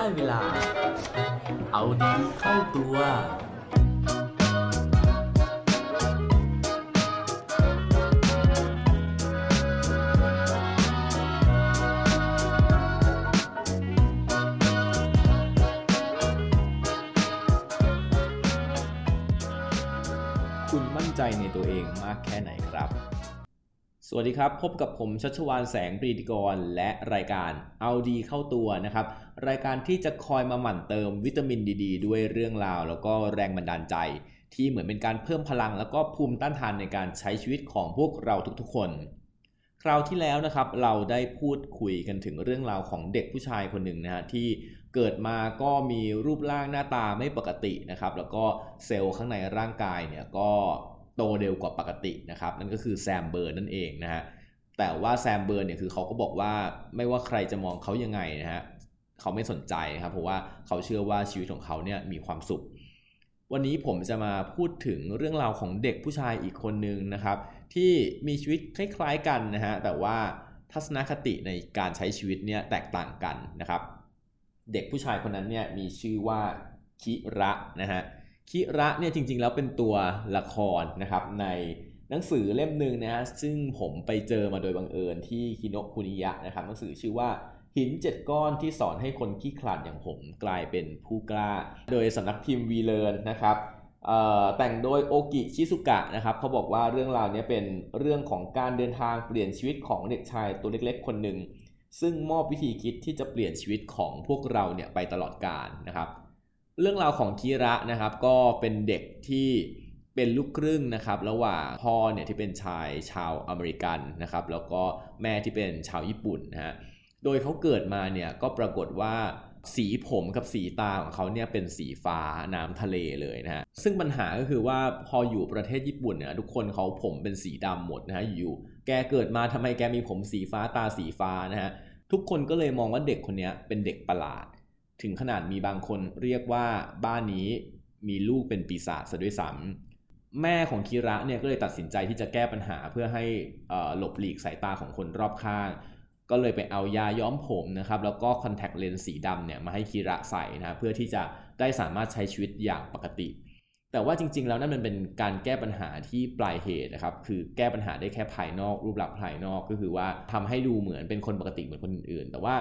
ได้เวลา เอาดีเข้าตัว คุณมั่นใจในตัวเองมากแค่ไหนครับ สวัสดีครับ พบกับผมชัชวานแสงปรีดีกร และรายการเอาดีเข้าตัวนะครับ รายการที่จะคอยมาหมั่นเติมวิตามินดีๆด้วยเรื่องราว แล้วก็แรงบันดาลใจ ที่เหมือนเป็นการเพิ่มพลัง แล้วก็ภูมิต้านทานในการใช้ชีวิตของพวกเราทุกๆคน คราวที่แล้วนะครับ เราได้พูดคุยกันถึงเรื่องราวของเด็กผู้ชายคนหนึ่งนะฮะที่เกิดมาก็มีรูปร่างหน้าตาไม่ปกตินะครับ แล้วก็เซลล์ข้างในร่างกายเนี่ยก็ โตเร็วกว่าปกตินะครับนั่นก็คือ Sam Berns นั่นเองนะฮะแต่ว่าแซมเบิร์นเนี่ยคือเขาก็บอกว่าไม่ว่าใครจะมองเขายังไงนะฮะเขาไม่สนใจครับเพราะว่าเขาเชื่อว่าชีวิตของเขาเนี่ยมีความสุข วันนี้ผมจะมาพูดถึงเรื่องราวของเด็กผู้ชายอีกคนนึงนะครับ ที่มีชีวิตคล้าย ๆกันนะฮะแต่ว่าทัศนคติในการใช้ชีวิตเนี่ยแตกต่างกันนะครับ เด็กผู้ชายคนนั้นเนี่ยมีชื่อว่าคิระนะฮะ คิระเนี่ยจริงๆแล้วเป็นตัวละครนะครับในหนังสือเล่มหนึ่งนะฮะซึ่งผมไปเจอมาโดยบังเอิญที่คิโนคุนิยะนะครับหนังสือชื่อว่าหินเจ็ดก้อนที่สอนให้คนขี้ขลาดอย่างผมกลายเป็นผู้กล้า โดยสำนักพิมพ์วีเลนนะครับแต่งโดยโอกิชิซุกะนะครับเขาบอกว่าเรื่องราวนี้เป็นเรื่องของการเดินทางเปลี่ยนชีวิตของเด็กชายตัวเล็กๆ คนหนึ่งซึ่งมอบวิธีคิดที่จะเปลี่ยนชีวิตของพวกเราเนี่ยไปตลอดกาลนะครับ เรื่องราวของคีระนะครับก็เป็นเด็กที่เป็นลูกครึ่งนะครับระหว่างพ่อเนี่ยที่เป็นชายชาวอเมริกันนะครับแล้วก็แม่ที่เป็นชาวญี่ปุ่นนะฮะโดยเขาเกิดมาเนี่ยก็ปรากฏว่าสีผมกับสีตาของเขาเนี่ยเป็นสีฟ้าน้ำทะเลเลยนะฮะซึ่งปัญหาก็คือว่าพออยู่ประเทศญี่ปุ่นเนี่ยทุกคนเขาผมเป็นสีดำหมดนะฮะอยู่แกเกิดมาทำไมแกมีผมสีฟ้าตาสีฟ้านะฮะทุกคนก็เลยมองว่าเด็กคนนี้เป็นเด็กประหลาด ถึงขนาดมีบางคนเรียกว่าบ้านนี้มีลูกเป็นปีศาจซะด้วยซ้ำแม่ของคิระเนี่ยก็เลยตัดสินใจที่จะแก้ปัญหาเพื่อให้หลบหลีกสายตาของคนรอบข้าง ก็เลยไปเอายาย้อมผมนะครับแล้วก็คอนแทคเลนส์สีดำเนี่ยมาให้คีระใส่นะเพื่อที่จะได้สามารถใช้ชีวิตอย่างปกติ แต่ว่าจริง ๆ แล้วนั่นมันเป็นการแก้ปัญหาที่ปลายเหตุนะครับ คือแก้ปัญหาได้แค่ภายนอก รูปลักษณ์ภายนอกก็คือว่าทำให้ดูเหมือนเป็นคนปกติเหมือนคนอื่นๆ แต่ว่า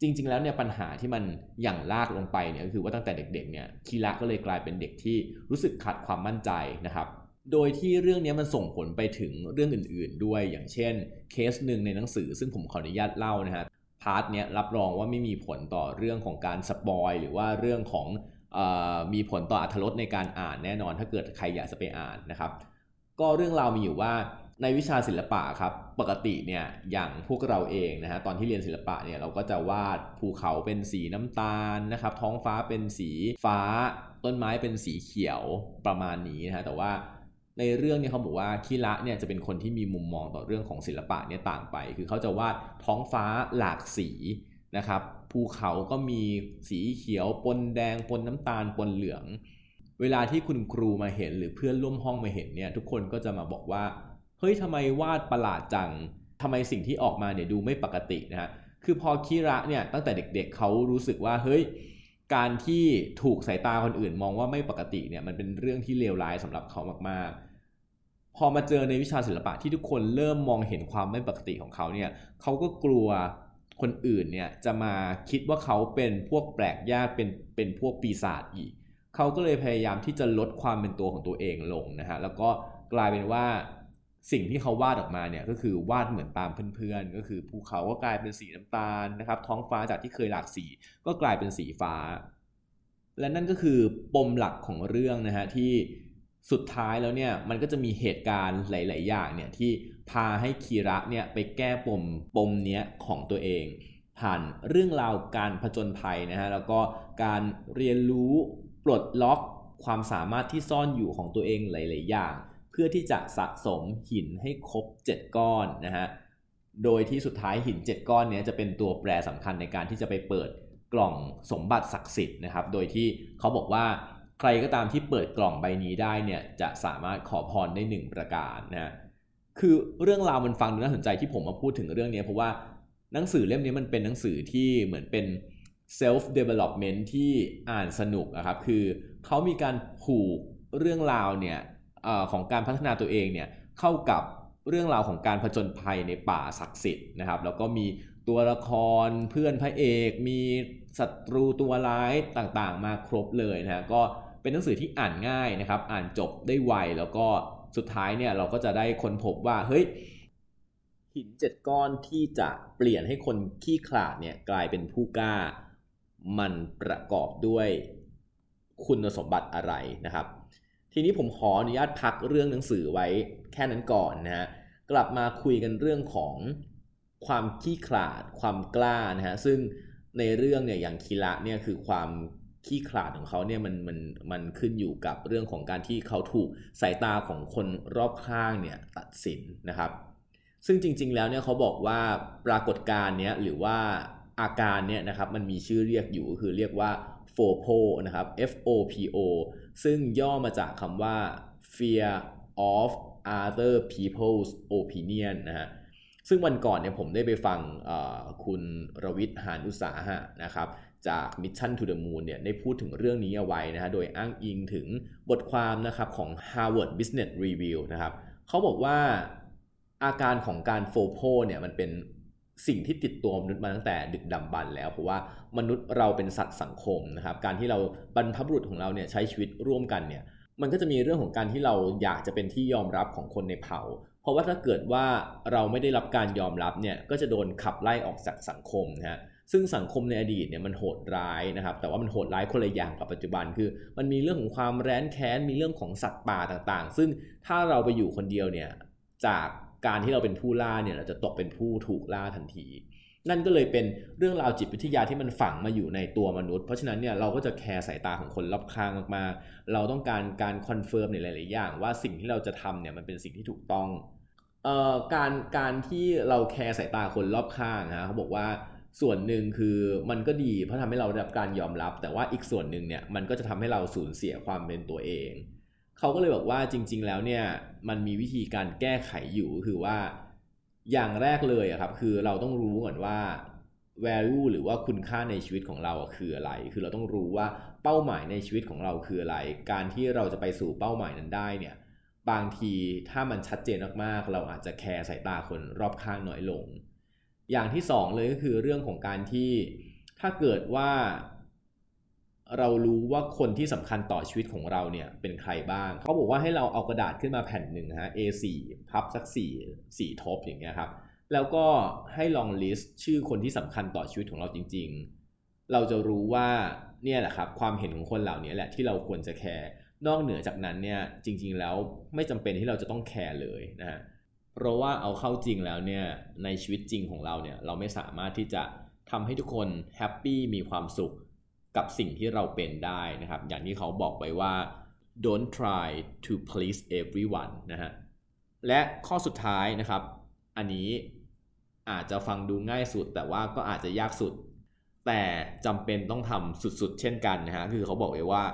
จริง ๆ แล้วเนี่ยปัญหาที่มันหยั่งรากลงไปเนี่ยก็คือว่าตั้งแต่เด็กๆเนี่ยคีระก็เลยกลายเป็นเด็กที่รู้สึกขาดความมั่นใจนะครับโดยที่เรื่องนี้มันส่งผลไปถึงเรื่องอื่น ๆ ด้วยอย่างเช่น เคสหนึ่งในหนังสือ ซึ่งผมขออนุญาตเล่านะฮะ part เนี้ยรับรองว่าไม่มีผลต่อเรื่องของการ spoil หรือว่าเรื่องของ มีผลต่ออรรถรสในการอ่านแน่นอน ถ้าเกิดใครอยากจะไปอ่านนะครับ ก็เรื่องราวมีอยู่ว่าในวิชาศิลปะครับปกติเนี่ยอย่างพวกเราเองนะฮะตอนที่เรียนศิลปะเนี่ยเราก็จะวาดภูเขาเป็นสีน้ำตาลนะครับ ท้องฟ้าเป็นสีฟ้า ต้นไม้เป็นสีเขียวประมาณนี้นะฮะแต่ว่าในเรื่องนี้เขาบอกว่าคิระเนี่ยจะเป็นคนที่มีมุมมองต่อเรื่องของศิลปะเนี่ยต่างไป คือเขาจะวาดท้องฟ้าหลากสี นะครับภูเขาก็มีสีเขียวปนแดงปนน้ำตาลปนเหลือง เวลาที่คุณครูมาเห็นหรือเพื่อนร่วมห้องมาเห็นเนี่ยทุกคนก็จะมาบอกว่าเฮ้ยทำไมวาดประหลาดจังทำไมสิ่งที่ออกมาเนี่ยดูไม่ปกตินะฮะคือพอคิระเนี่ยตั้งแต่เด็กๆเเขารู้สึกว่าเฮ้ยการที่ถูกสายตาคนอื่นมองว่าไม่ปกติเนี่ยมันเป็นเรื่องที่เลวร้ายสำหรับเขามากๆ พอมาเจอในวิชาศิลปะที่ทุกคนเริ่มมองเห็นความไม่ปกติของเขาเนี่ยเขาก็กลัว คนอื่นเนี่ยจะมาคิดว่าเขาเป็นพวกแปลกยากเป็นเป็นพวกปีศาจอีก เขาก็เลยพยายามที่จะลดความเป็นตัวของตัวเองลงนะฮะแล้วก็กลายเป็นว่าสิ่งที่เขาวาดออกมาเนี่ยก็คือวาดเหมือนตามเพื่อนๆ ก็คือภูเขาก็กลายเป็นสีน้ำตาลนะครับ ท้องฟ้าจากที่เคยหลากสีก็กลายเป็นสีฟ้า และนั่นก็คือปมหลักของเรื่องนะฮะที่สุดท้ายแล้วเนี่ยมันก็จะมีเหตุการณ์หลาย ๆ อย่างเนี่ยที่ พาให้คีระเนี่ยไปแก้ปมปมเนี้ยของตัวเอง ผ่านเรื่องราวการผจญภัยนะฮะแล้วก็การเรียนรู้ปลดล็อกความสามารถที่ซ่อนอยู่ของตัวเองหลาย ๆ อย่าง เพื่อที่จะสะสมหินให้ครบ 7 ก้อนนะฮะโดยที่สุดท้ายหิน 7 ก้อนนี้จะเป็นตัวแปรสำคัญในการที่จะไปเปิดกล่องสมบัติศักดิ์สิทธิ์นะครับ โดยที่เขาบอกว่าใครก็ตามที่เปิดกล่องใบนี้ได้เนี่ยจะสามารถขอพรได้หนึ่งประการนะฮะ คือเรื่องราวมันฟังดูน่าสนใจที่ผมมาพูดถึงเรื่องนี้เพราะว่าหนังสือเล่มนี้มันเป็นหนังสือที่เหมือนเป็น self development ที่อ่านสนุกนะครับ คือเขามีการผูกเรื่องราวเนี่ยอของการพัฒนาตัวเองเนี่ยเข้ากับเรื่องราวของการผจญภัยในป่าศักดิ์สิทธิ์นะครับ แล้วก็มีตัวละครเพื่อนพระเอก มีศัตรูตัวร้ายต่างๆ มาครบเลยนะฮะก็เป็นหนังสือที่อ่านง่ายนะครับ อ่านจบได้ไวแล้วก็ สุดท้ายเนี่ยเราก็จะได้ค้นพบว่าเฮ้ยหินเจ็ดก้อนที่จะเปลี่ยนให้คนขี้ขลาดเนี่ยกลายเป็นผู้กล้า มันประกอบด้วยคุณสมบัติอะไรนะครับ ทีนี้ผมขออนุญาตพักเรื่องหนังสือไว้แค่นั้นก่อนนะฮะกลับมาคุยกันเรื่องของความขี้ขลาด ความกล้านะฮะซึ่งในเรื่องเนี่ยอย่างคีระเนี่ยคือความ ขี้ขลาดของเขาเนี่ยมันมันมันขึ้นอยู่กับเรื่องของการที่เขาถูกสายตาของคนรอบข้างเนี่ยตัดสินนะครับ ซึ่งจริง ๆ แล้วเนี่ยเขาบอกว่าปรากฏการณ์เนี้ยหรือว่าอาการเนี่ยนะครับมันมีชื่อเรียกอยู่คือเรียกว่า FOPO นะครับ F O P O ซึ่งย่อมาจากคำว่า fear of other people's opinion นะฮะซึ่งวันก่อนเนี่ยผมได้ไปฟังคุณรวิทย์หานอุตสาหะนะครับ จาก Mission to the Moon เนี่ยได้พูดถึงเรื่องนี้เอาไว้นะฮะโดยอ้างอิงถึงบทความนะครับของ Harvard Business Review นะครับเขาบอกว่าอาการของการโฟโพเนี่ยมันเป็นสิ่งที่ติดตัวมนุษย์มาตั้งแต่ดึกดำบรรแล้วเพราะว่ามนุษย์เราเป็นสัตว์สังคมนะครับการที่เราบรรพบุรุษของเราเนี่ยใช้ชีวิตร่วมกันเนี่ยมันก็จะมีเรื่องของการที่เราอยากจะเป็นที่ยอมรับของคนในเผ่า เพราะว่าถ้าเกิดว่าเราไม่ได้รับการยอมรับเนี่ยก็จะโดนขับไล่ออกจากสังคมนะฮะ ซึ่งสังคมในอดีตเนี่ยมันโหดร้ายนะครับ แต่ว่ามันโหดร้ายคนละอย่างกับปัจจุบันคือ มันมีเรื่องของความแร้นแค้น มีเรื่องของสัตว์ป่าต่างๆ ซึ่งถ้าเราไปอยู่คนเดียวเนี่ย จากการที่เราเป็นผู้ล่าเนี่ย เราจะตกเป็นผู้ถูกล่าทันที นั่นก็เลยเป็นเรื่องราวจิตวิทยาที่มันฝังมาอยู่ในตัวมนุษย์ เพราะฉะนั้นเนี่ยเราก็จะแคร์สายตาของคนรอบข้างมากๆ เราต้องการการ confirm ในหลายๆอย่าง ว่าสิ่งที่เราจะทำเนี่ยมันเป็นสิ่งที่ถูกต้องเอ่อการการที่เราแคร์สายตาคนรอบข้างนะเขาบอกว่า ส่วนหนึ่งคือมันก็ดีเพราะทำให้เราได้รับการยอมรับ แต่ว่าอีกส่วนหนึ่งเนี่ยมันก็จะทำให้เราสูญเสียความเป็นตัวเอง เขาก็เลยบอกว่าจริง ๆ แล้วเนี่ยมันมีวิธีการแก้ไขอยู่คือว่า อย่างแรกเลยครับคือเราต้องรู้ก่อนว่า value หรือว่าคุณค่าในชีวิตของเราคืออะไร คือเราต้องรู้ว่าเป้าหมายในชีวิตของเราคืออะไร การที่เราจะไปสู่เป้าหมายนั้นได้เนี่ยบางทีถ้ามันชัดเจนมากๆ เราอาจจะแคร์สายตาคนรอบข้างน้อยลง อย่างที่สองเลยก็คือเรื่องของการที่ถ้าเกิดว่า เรารู้ว่าคนที่สำคัญต่อชีวิตของเราเนี่ยเป็นใครบ้าง เขาบอกว่าให้เราเอากระดาษขึ้นมาแผ่นหนึ่งฮะ A4 พับสัก4 4ทบอย่างเงี้ยครับ แล้วก็ให้ลองลิสต์ชื่อคนที่สำคัญต่อชีวิตของเราจริง ๆ เราจะรู้ว่าเนี่ยแหละครับความเห็นของคนเหล่านี้แหละที่เราควรจะแคร์นอกเหนือจากนั้นเนี่ยจริง ๆ แล้วไม่จำเป็นที่เราจะต้องแคร์เลยนะฮะ เพราะว่าเอาเข้าจริงแล้วเนี่ยในชีวิตจริงของเราเนี่ยเราไม่สามารถที่จะทำให้ทุกคนแฮปปี้มีความสุขกับสิ่งที่เราเป็นได้นะครับ อย่างที่เขาบอกไว้ว่า don't try to please everyone นะฮะและข้อสุดท้ายนะครับ อันนี้อาจจะฟังดูง่ายสุด แต่ว่าก็อาจจะยากสุด แต่จำเป็นต้องทำสุดๆ เช่นกันนะฮะคือเขาบอกไว้ว่า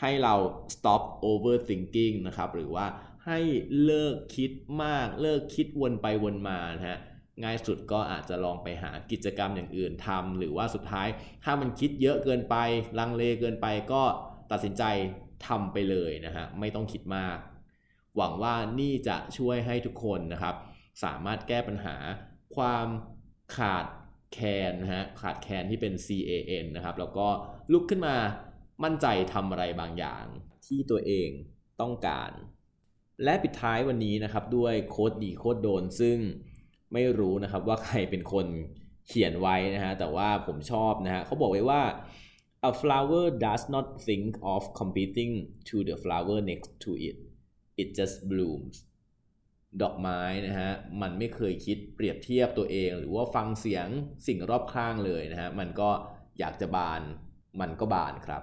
ให้เรา stop overthinking นะครับ หรือว่า ให้เลิกคิดมากเลิกคิดวนไปวนมานะฮะง่ายสุดก็อาจจะลองไปหากิจกรรมอย่างอื่นทำหรือว่าสุดท้ายถ้ามันคิดเยอะเกินไปลังเลเกินไปก็ตัดสินใจทำไปเลยนะฮะไม่ต้องคิดมาก หวังว่านี่จะช่วยให้ทุกคนนะครับ สามารถแก้ปัญหาความขาดแคลนนะฮะขาดแคลนที่เป็น CAN นะครับแล้วก็ลุกขึ้นมามั่นใจทำอะไรบางอย่างที่ตัวเองต้องการ และปิดท้ายวันนี้นะครับด้วยโค้ดดีโค้ดโดน ซึ่งไม่รู้นะครับว่าใครเป็นคนเขียนไว้นะฮะแต่ว่าผมชอบนะฮะเขาบอกไว้ว่า a flower does not think of competing to the flower next to it it just blooms ดอกไม้นะฮะมันไม่เคยคิดเปรียบเทียบตัวเอง หรือว่าฟังเสียงสิ่งรอบข้างเลยนะฮะมันก็อยากจะบาน มันก็บานครับ